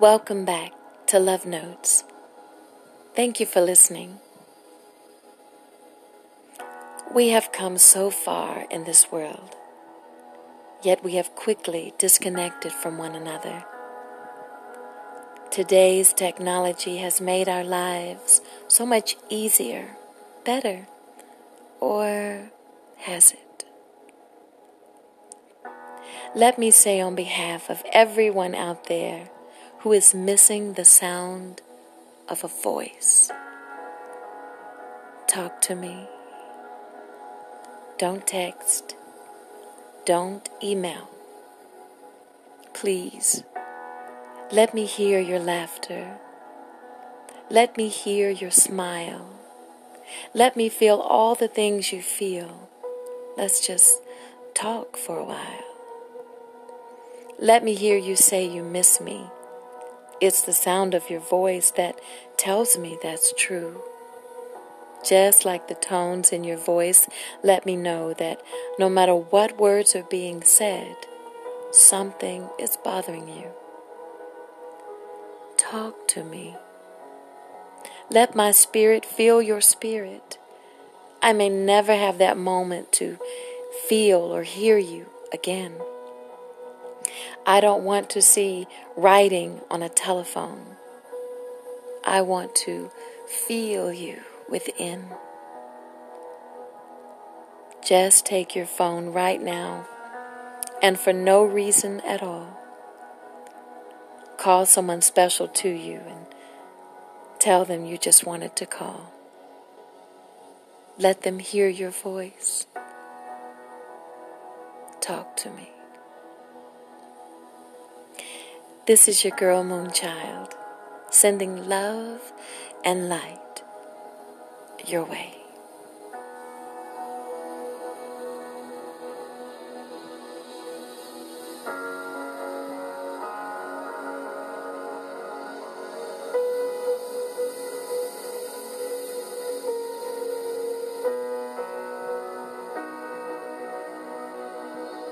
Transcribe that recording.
Welcome back to Love Notes. Thank you for listening. We have come so far in this world, yet we have quickly disconnected from one another. Today's technology has made our lives so much easier, better, or has it? Let me say on behalf of everyone out there who is missing the sound of a voice, talk to me. Don't text. Don't email. Please, let me hear your laughter. Let me hear your smile. Let me feel all the things you feel. Let's just talk for a while. Let me hear you say you miss me. It's the sound of your voice that tells me that's true just like the tones in your voice let me know that no matter what words are being said, something is bothering you. Talk to me. Let my spirit feel your spirit. I may never have that moment to feel or hear you again. I don't want to see writing on a telephone. I want to feel you within. Just take your phone right now and for no reason at all, call someone special to you and tell them you just wanted to call. Let them hear your voice. Talk to me. This is your girl Moonchylde, sending love and light your way.